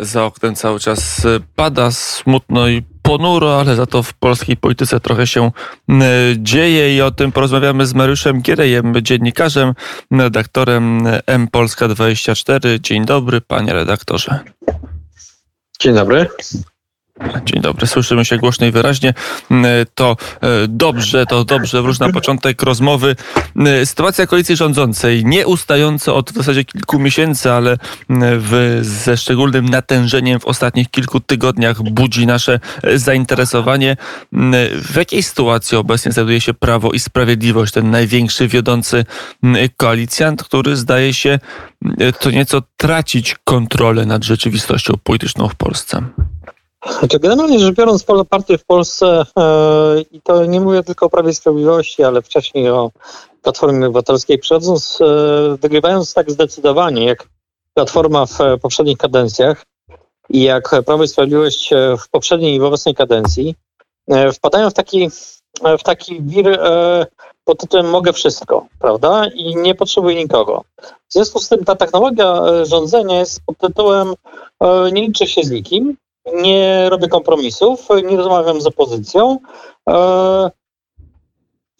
Za oknem cały czas pada smutno i ponuro, ale za to w polskiej polityce trochę się dzieje i o tym porozmawiamy z Mariuszem Gierejem, dziennikarzem, redaktorem M Polska 24. Dzień dobry, panie redaktorze. Dzień dobry. Dzień dobry, słyszymy się głośno i wyraźnie. Mm, to e, dobrze, to dobrze. Wróć na początek rozmowy. Mm, sytuacja koalicji rządzącej, nieustająco od w zasadzie kilku miesięcy, ale mm, w, ze szczególnym natężeniem w ostatnich kilku tygodniach budzi nasze e, zainteresowanie. W jakiej sytuacji obecnie znajduje się Prawo i Sprawiedliwość, ten największy wiodący koalicjant, który zdaje się to nieco tracić kontrolę nad rzeczywistością polityczną w Polsce? Znaczy, generalnie rzecz biorąc, partie w Polsce, e, i to nie mówię tylko o Prawie Sprawiedliwości, ale wcześniej o Platformie Obywatelskiej, przychodząc, e, wygrywając tak zdecydowanie, jak Platforma w poprzednich kadencjach i jak Prawo i Sprawiedliwość w poprzedniej i w obecnej kadencji, e, wpadają w taki, w taki wir pod tytułem mogę wszystko, prawda? I nie potrzebuję nikogo. W związku z tym ta technologia rządzenia jest pod tytułem nie liczę się z nikim, nie robię kompromisów, nie rozmawiam z opozycją. E,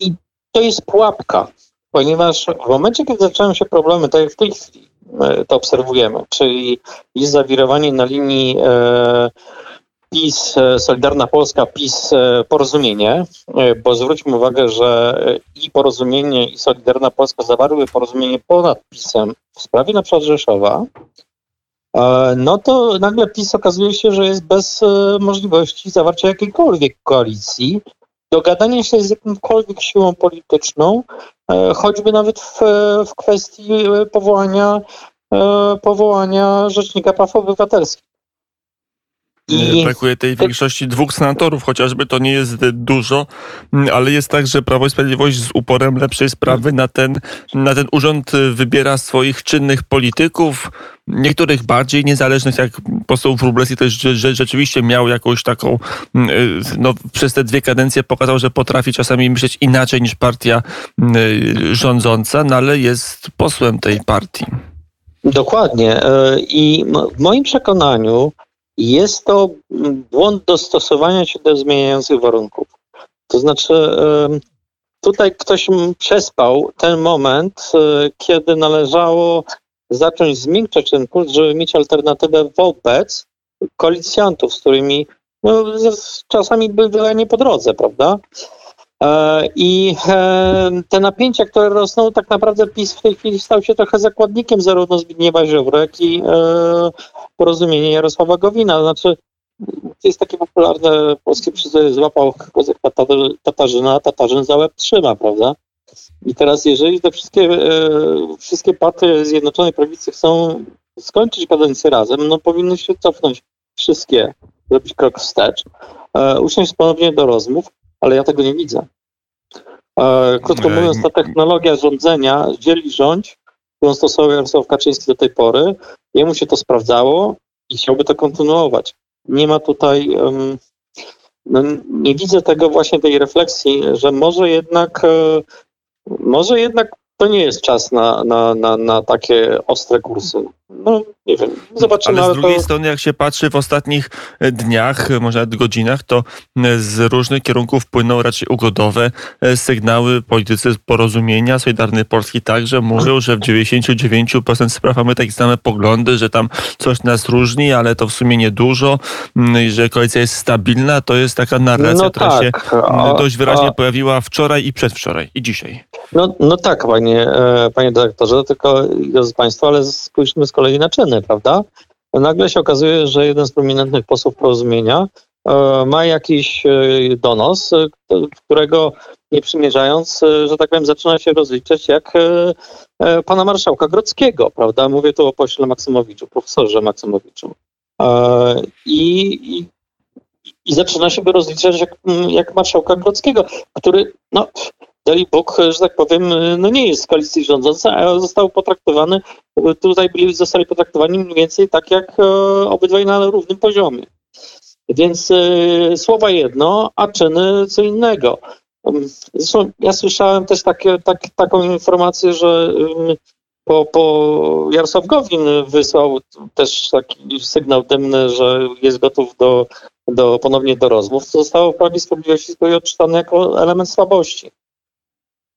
I to jest pułapka, ponieważ w momencie, kiedy zaczynają się problemy, tak jak w tej chwili e, to obserwujemy, czyli jest zawirowanie na linii e, PiS, Solidarna Polska, PiS, porozumienie, bo zwróćmy uwagę, że i porozumienie, i Solidarna Polska zawarły porozumienie ponad PiSem w sprawie na przykład Rzeszowa, no to nagle PiS okazuje się, że jest bez e, możliwości zawarcia jakiejkolwiek koalicji, dogadania się z jakąkolwiek siłą polityczną, e, choćby nawet w, w kwestii powołania, powołania Rzecznika Praw Obywatelskich. I brakuje tej większości dwóch senatorów, chociażby to nie jest dużo, ale jest tak, że Prawo i Sprawiedliwość z uporem lepszej sprawy na ten, na ten urząd wybiera swoich czynnych polityków, niektórych bardziej niezależnych, jak poseł Wróblewski też rzeczywiście miał jakąś taką, no, przez te dwie kadencje pokazał, że potrafi czasami myśleć inaczej niż partia rządząca, no ale jest posłem tej partii. Dokładnie. E, I w moim przekonaniu jest to błąd dostosowania się do zmieniających warunków. To znaczy, tutaj ktoś przespał ten moment, e, kiedy należało zacząć zmiękczać ten kurs, żeby mieć alternatywę wobec koalicjantów, z którymi no, czasami były nie po drodze, prawda? E, I e, te napięcia, które rosną, tak naprawdę PiS w tej chwili stał się trochę zakładnikiem zarówno Zbigniewa Ziobry, jak i e, porozumienia Jarosława Gowina. Znaczy, to jest takie popularne polskie przysłowie, złapał kozek Tatarzyna, Tatarzyn za łeb trzyma, prawda? I teraz, jeżeli te wszystkie, wszystkie partie Zjednoczonej Prawicy chcą skończyć kadencję razem, no powinny się cofnąć wszystkie, zrobić krok wstecz, usiąść ponownie do rozmów, ale ja tego nie widzę. E, krótko mówiąc, ta technologia rządzenia dzieli rządź, którą stosował Jarosław Kaczyński do tej pory, jemu się to sprawdzało i chciałby to kontynuować. Nie ma tutaj, no, nie widzę tego właśnie tej refleksji, że może jednak, e, może jednak to nie jest czas na, na, na, na takie ostre kursy. No nie wiem, zobaczymy. Ale z drugiej to... strony, jak się patrzy w ostatnich e, dniach, może nawet godzinach, to e, z różnych kierunków płyną raczej ugodowe e, sygnały politycy porozumienia. Solidarny Polski także mówią, że w 99% spraw mamy takie same poglądy, że tam coś nas różni, ale to w sumie niedużo, mm, że koalicja jest stabilna. To jest taka narracja, no która tak. się mm, dość wyraźnie a... pojawiła wczoraj i przedwczoraj i dzisiaj. No, no tak, panie, panie dyrektorze, tylko drodzy Państwo, ale spójrzmy z kolei na czyny, prawda? Nagle się okazuje, że jeden z prominentnych posłów porozumienia e, ma jakiś e, donos, e, którego nie przymierzając, że tak powiem, zaczyna się rozliczać jak pana marszałka Grodzkiego, prawda? Mówię tu o pośle Maksymowiczu, profesorze Maksymowiczu. I, i, i zaczyna się rozliczać jak, jak marszałka Grodzkiego, który, no, dali Bóg, że tak powiem, no nie jest z koalicji rządzącej, a został potraktowany, tutaj byli, zostali potraktowani mniej więcej tak jak e, obydwaj na równym poziomie. Więc y, słowa jedno, a czyny co innego. Zresztą ja słyszałem też takie, tak, taką informację, że y, po, po Jarosław Gowin wysłał też taki sygnał dymny, że jest gotów do, do ponownie do rozmów, to zostało w Prawie Sprawiedliwości odczytane jako element słabości.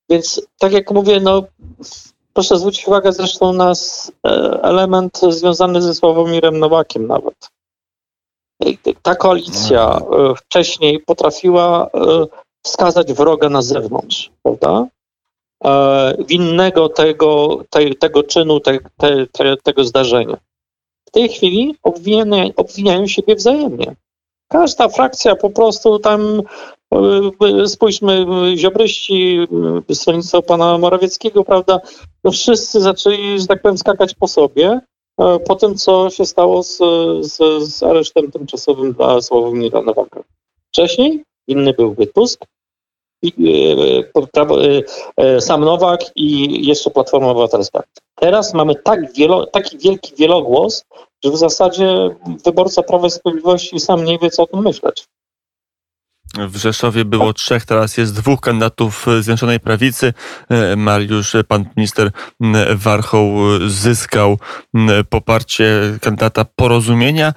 Więc tak jak mówię, no proszę zwrócić uwagę zresztą na e, element związany ze Sławomirem Nowakiem nawet. Ta koalicja e, wcześniej potrafiła e, wskazać wroga na zewnątrz, prawda? Winnego tego, te, tego czynu, te, te, tego zdarzenia. W tej chwili obwiniają, obwiniają siebie wzajemnie. Każda frakcja po prostu tam E, spójrzmy, ziobryści, e, stronnictwo pana Morawieckiego, prawda, no wszyscy zaczęli, że tak powiem, skakać po sobie e, po tym, co się stało z, z, z aresztem tymczasowym dla Sławomira Nowaka. Wcześniej inny byłby Tusk, sam Nowak i jeszcze Platforma Obywatelska. Teraz mamy tak wielo, taki wielki wielogłos, że w zasadzie wyborca Prawa i Sprawiedliwości sam nie wie, co o tym myśleć. W Rzeszowie było trzech, teraz jest dwóch kandydatów Zjednoczonej Prawicy. E, Mariusz, pan minister Warchoł zyskał poparcie kandydata porozumienia.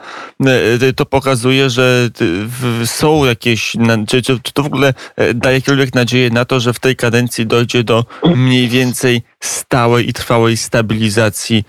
E, to pokazuje, że są jakieś, czy, czy to w ogóle e, daje jakiekolwiek nadzieję na to, że w tej kadencji dojdzie do mniej więcej stałej i trwałej stabilizacji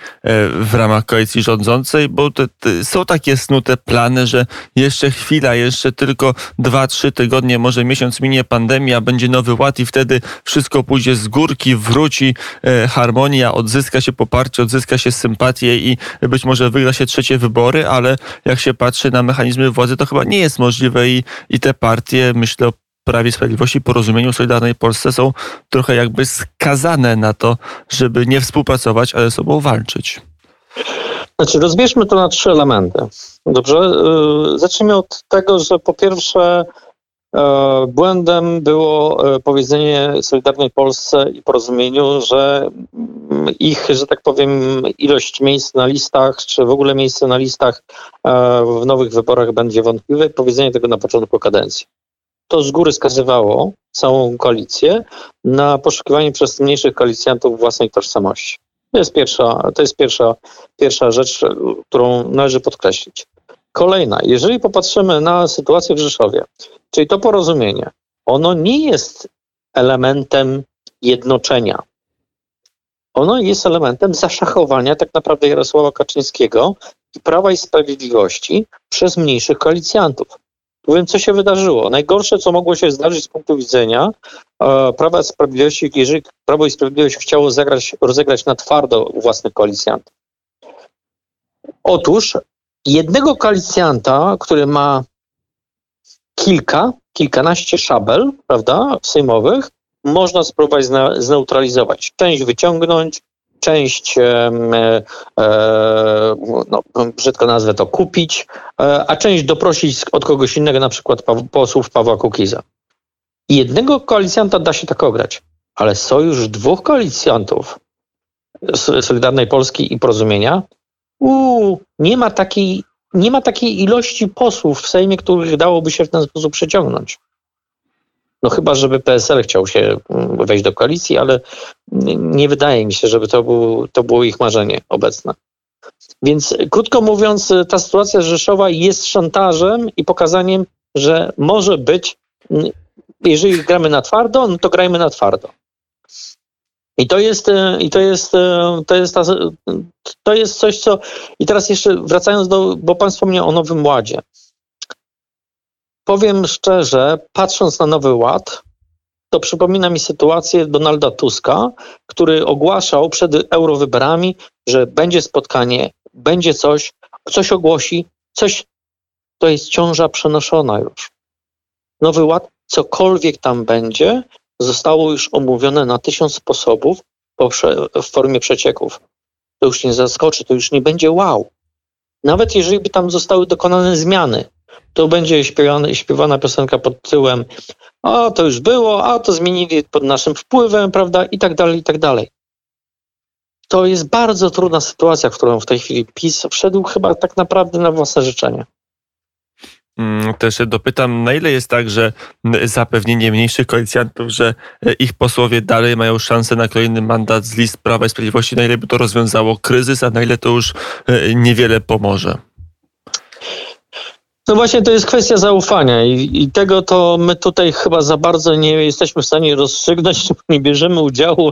w ramach koalicji rządzącej, bo te, te są takie snute plany, że jeszcze chwila, jeszcze tylko dwa, trzy tygodnie, może miesiąc minie pandemia, będzie nowy ład i wtedy wszystko pójdzie z górki, wróci e, harmonia, odzyska się poparcie, odzyska się sympatię i być może wygra się trzecie wybory, ale jak się patrzy na mechanizmy władzy, to chyba nie jest możliwe i, i te partie, myślę o Prawie Sprawiedliwości, Porozumieniu Solidarnej Polsce są trochę jakby skazane na to, żeby nie współpracować, ale sobą walczyć. Znaczy, rozbierzmy to na trzy elementy. Dobrze? Yy, zacznijmy od tego, że po pierwsze E, błędem było e, powiedzenie Solidarnej Polsce i Porozumieniu, że mm, ich, że tak powiem, ilość miejsc na listach, czy w ogóle miejsce na listach e, w nowych wyborach będzie wątpliwe. Powiedzenie tego na początku kadencji. To z góry skazywało całą koalicję na poszukiwanie przez mniejszych koalicjantów własnej tożsamości. To jest pierwsza, to jest pierwsza, pierwsza rzecz, którą należy podkreślić. Kolejna, jeżeli popatrzymy na sytuację w Rzeszowie, czyli to porozumienie, ono nie jest elementem jednoczenia. Ono jest elementem zaszachowania tak naprawdę Jarosława Kaczyńskiego i Prawa i Sprawiedliwości przez mniejszych koalicjantów. Powiem, co się wydarzyło. Najgorsze, co mogło się zdarzyć z punktu widzenia e, Prawa i Sprawiedliwości, jeżeli Prawo i Sprawiedliwość chciało zagrać, rozegrać na twardo własnych koalicjantów. Otóż jednego koalicjanta, który ma kilka, kilkanaście szabel, prawda, sejmowych, można spróbować zneutralizować. Część wyciągnąć, część, e, e, no, brzydko nazwę to, kupić, e, a część doprosić od kogoś innego, na przykład pa, posłów Pawła Kukiza. Jednego koalicjanta da się tak ograć, ale sojusz dwóch koalicjantów Solidarnej Polski i Porozumienia Nie ma takiej, nie ma takiej ilości posłów w Sejmie, których dałoby się w ten sposób przeciągnąć. No chyba, żeby PSL chciał się mm, wejść do koalicji, ale nie wydaje mi się, żeby to, był, to było ich marzenie obecne. Więc krótko mówiąc, ta sytuacja Rzeszowa jest szantażem i pokazaniem, że może być, jeżeli gramy na twardo, no to grajmy na twardo. I to jest, e, i to jest, e, to jest, ta, to jest coś, co. I teraz jeszcze wracając do, bo Pan wspomniał o Nowym Ładzie. Powiem szczerze, patrząc na Nowy Ład, to przypomina mi sytuację Donalda Tuska, który ogłaszał przed eurowyborami, że będzie spotkanie, będzie coś, coś ogłosi, coś, to jest ciąża przenoszona już. Nowy Ład, cokolwiek tam będzie, zostało już omówione na tysiąc sposobów w formie przecieków. To już nie zaskoczy, to już nie będzie wow. Nawet jeżeli by tam zostały dokonane zmiany, to będzie śpiewana, śpiewana piosenka pod tytułem o, to już było, a to zmienili pod naszym wpływem, prawda, i tak dalej, i tak dalej. To jest bardzo trudna sytuacja, w którą w tej chwili PiS wszedł chyba tak naprawdę na własne życzenie. Mm, też dopytam, na ile jest tak, że zapewnienie mniejszych koalicjantów, że e, ich posłowie dalej mają szansę na kolejny mandat z list Prawa i Sprawiedliwości, na ile by to rozwiązało kryzys, a na ile to już e, niewiele pomoże? No właśnie to jest kwestia zaufania i, i, tego to my tutaj chyba za bardzo nie jesteśmy w stanie rozstrzygnąć, nie bierzemy udziału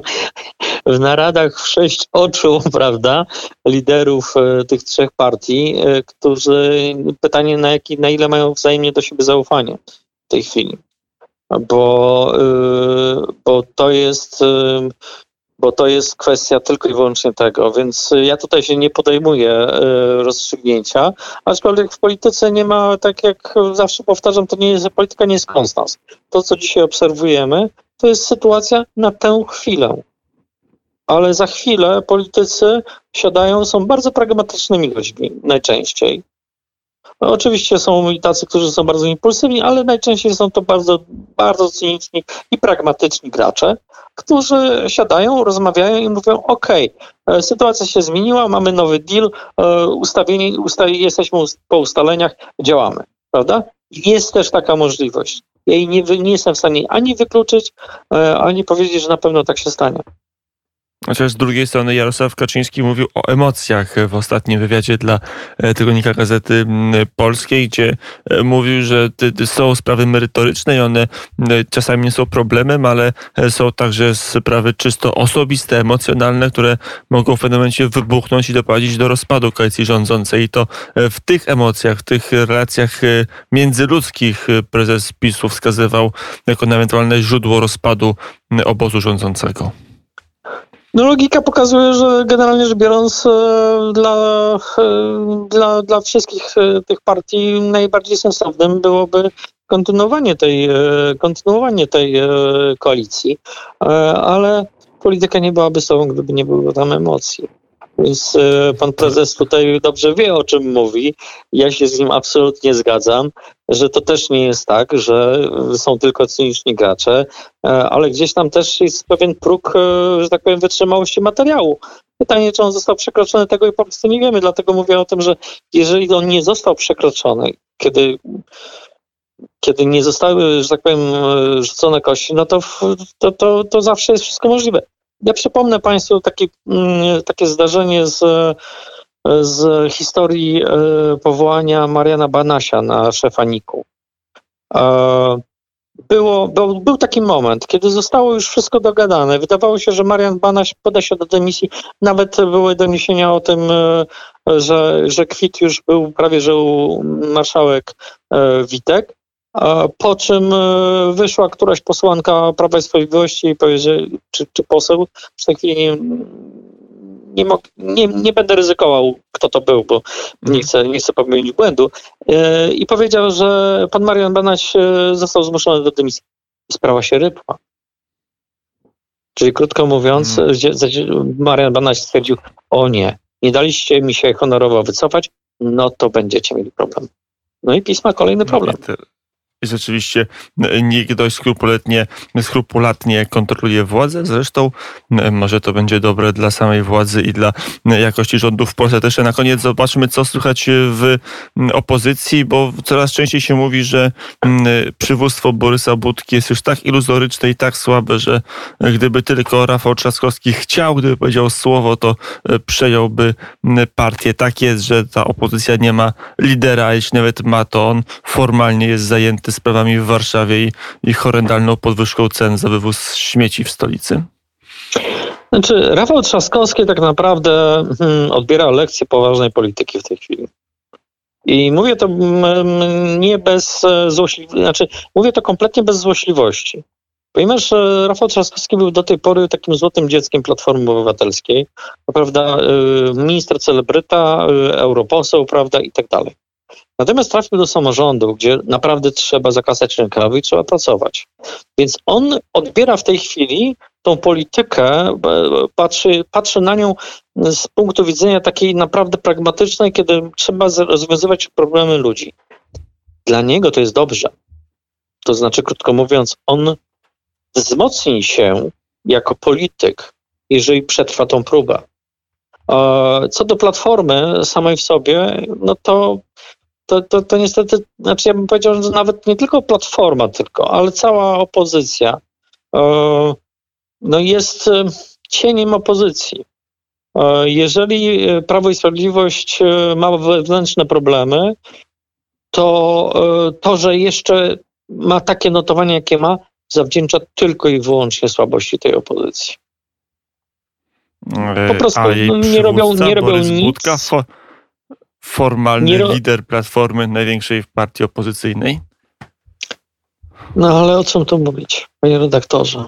w naradach w sześć oczu, prawda, liderów e, tych trzech partii, e, którzy pytanie na, jaki, na ile mają wzajemnie do siebie zaufanie w tej chwili. Bo, e, bo to jest bo to jest kwestia tylko i wyłącznie tego, więc ja tutaj się nie podejmuję e, rozstrzygnięcia, aczkolwiek w polityce nie ma, tak jak zawsze powtarzam, to nie jest, polityka nie jest konstans. To, co dzisiaj obserwujemy, to jest sytuacja na tę chwilę. Ale za chwilę politycy siadają, są bardzo pragmatycznymi ludźmi najczęściej. No, oczywiście są tacy, którzy są bardzo impulsywni, ale najczęściej są to bardzo, bardzo cyniczni i pragmatyczni gracze, którzy siadają, rozmawiają i mówią: OK, e, sytuacja się zmieniła, mamy nowy deal, e, ustawieni, usta jesteśmy po ustaleniach, działamy. Prawda? Jest też taka możliwość. Jej nie, nie jestem w stanie ani wykluczyć, e, ani powiedzieć, że na pewno tak się stanie. Chociaż z drugiej strony Jarosław Kaczyński mówił o emocjach w ostatnim wywiadzie dla e, tygodnika Gazety Polskiej, gdzie e, mówił, że są sprawy merytoryczne i one czasami nie są problemem, ale e, są także sprawy czysto osobiste, emocjonalne, które mogą w pewnym momencie wybuchnąć i doprowadzić do rozpadu koalicji rządzącej. I to w tych emocjach, w tych relacjach międzyludzkich prezes PiSu wskazywał jako ewentualne źródło rozpadu obozu rządzącego. No logika pokazuje, że generalnie rzecz biorąc e, dla, e, dla, dla wszystkich e, tych partii najbardziej sensownym byłoby kontynuowanie tej, kontynuowanie tej koalicji, ale polityka nie byłaby sobą, gdyby nie było tam emocji. Więc e, pan prezes tutaj dobrze wie, o czym mówi. Ja się z nim absolutnie zgadzam, że to też nie jest tak, że są tylko cyniczni gracze, e, ale gdzieś tam też jest pewien próg, e, że tak powiem, wytrzymałości materiału. Pytanie, czy on został przekroczony, tego i po prostu nie wiemy. Dlatego mówię o tym, że jeżeli on nie został przekroczony, kiedy kiedy nie zostały, że tak powiem, rzucone kości, no to, to, to, to zawsze jest wszystko możliwe. Ja przypomnę Państwu takie, mm, takie zdarzenie z, z historii e, powołania Mariana Banasia na szefa NIK-u. E, było, był, był taki moment, kiedy zostało już wszystko dogadane. Wydawało się, że Marian Banaś poda się do dymisji. Nawet były doniesienia o tym, e, że, że kwit już był prawie, że u marszałek Witek. Po czym e, wyszła któraś posłanka Prawa i Sprawiedliwości i powiedziała, czy, czy poseł, w tej chwili nie, nie, nie, nie, będę ryzykował, kto to był, bo nie chcę, nie chcę popełnić błędu. E, I powiedział, że pan Marian Banaś e, został zmuszony do dymisji. Sprawa się rypła. Czyli krótko mówiąc, hmm. Marian Banaś stwierdził, o nie, nie daliście mi się honorowo wycofać, no to będziecie mieli problem. No i pisma kolejny no problem rzeczywiście nikt dość skrupulatnie, skrupulatnie kontroluje władzę. Zresztą może to będzie dobre dla samej władzy i dla jakości rządów w Polsce. Też na koniec zobaczmy, co słychać w opozycji, bo coraz częściej się mówi, że przywództwo Borysa Budki jest już tak iluzoryczne i tak słabe, że gdyby tylko Rafał Trzaskowski chciał, gdyby powiedział słowo, to przejąłby partię. Tak jest, że ta opozycja nie ma lidera, jeśli nawet ma, to on formalnie jest zajęty zajęty sprawami w Warszawie i, i horrendalną podwyżką cen za wywóz śmieci w stolicy? Znaczy, Rafał Trzaskowski tak naprawdę hmm, odbiera lekcje poważnej polityki w tej chwili. I mówię to hmm, nie bez e, złośliwości, znaczy mówię to kompletnie bez złośliwości. Ponieważ e, Rafał Trzaskowski był do tej pory takim złotym dzieckiem Platformy Obywatelskiej, prawda, e, minister celebryta, europoseł, prawda, i tak dalej. Natomiast trafił do samorządu, gdzie naprawdę trzeba zakasać rękawy i trzeba pracować. Więc on odbiera w tej chwili tą politykę, e, patrzy, patrzy na nią z punktu widzenia takiej naprawdę pragmatycznej, kiedy trzeba rozwiązywać problemy ludzi. Dla niego to jest dobrze. To znaczy, krótko mówiąc, on wzmocni się jako polityk, jeżeli przetrwa tą próbę. Co do platformy samej w sobie, no to to, to, to niestety, znaczy ja bym powiedział, że nawet nie tylko Platforma tylko, ale cała opozycja e, no jest e, cieniem opozycji. E, jeżeli Prawo i Sprawiedliwość ma wewnętrzne problemy, to to, że jeszcze ma takie notowanie, jakie ma, zawdzięcza tylko i wyłącznie słabości tej opozycji. Po prostu nie robią, nie robią Borys nic. Budka, formalny ro... lider Platformy, największej partii opozycyjnej? No ale o czym tu mówić, panie redaktorze?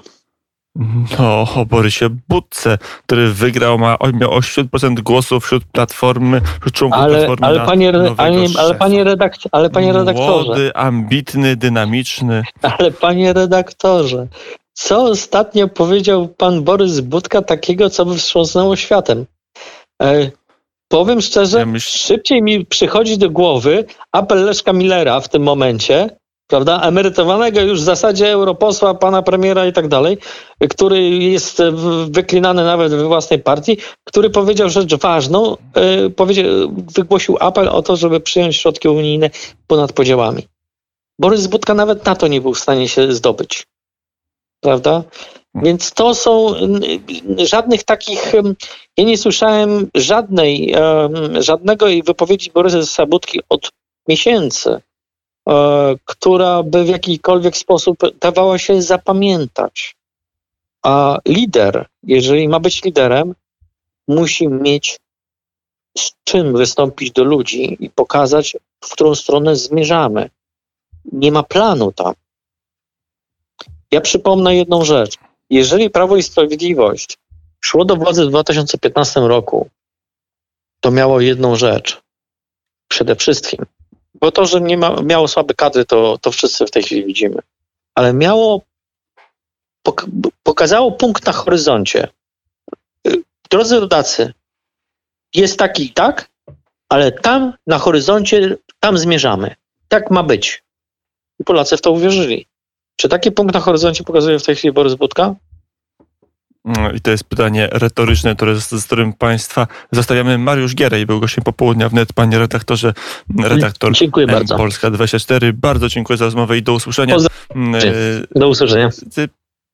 No, o Borysie Budce, który wygrał, ma, miał 80% głosów wśród Platformy, wśród członków ale, Platformy ale, panie, ale, ale, panie redaktor, ale panie redaktorze. Młody, ambitny, dynamiczny. Ale panie redaktorze, co ostatnio powiedział pan Borys Budka takiego, co by wstrząsnęło światem? Powiem szczerze, ja myśl... szybciej mi przychodzi do głowy apel Leszka Millera w tym momencie, prawda, emerytowanego już w zasadzie europosła, pana premiera i tak dalej, który jest wyklinany nawet we własnej partii, który powiedział rzecz ważną, e, powiedział, wygłosił apel o to, żeby przyjąć środki unijne ponad podziałami. Borys Budka nawet na to nie był w stanie się zdobyć prawda? Więc to są żadnych takich. Ja nie słyszałem żadnej, żadnego wypowiedzi Borysa Sabutki od miesięcy, e, która by w jakikolwiek sposób dawała się zapamiętać. A lider, jeżeli ma być liderem, musi mieć z czym wystąpić do ludzi i pokazać, w którą stronę zmierzamy. Nie ma planu tam. Ja przypomnę jedną rzecz. Jeżeli Prawo i Sprawiedliwość szło do władzy w 2015 roku, to miało jedną rzecz. Przede wszystkim. Bo to, że nie ma, miało słabe kadry, to, to wszyscy w tej chwili widzimy. Ale miało, pokazało punkt na horyzoncie. Drodzy rodacy, jest taki i tak, ale tam na horyzoncie, tam zmierzamy. Tak ma być. I Polacy w to uwierzyli. Czy taki punkt na horyzoncie pokazuje w tej chwili Borys Budka? No I to jest pytanie retoryczne, które, z, z którym Państwa zostawiamy. Mariusz Gierej był gościem popołudnia wnet, panie redaktorze, redaktor Dziękuję bardzo. Polska 24. Bardzo dziękuję za rozmowę i do usłyszenia. Do usłyszenia.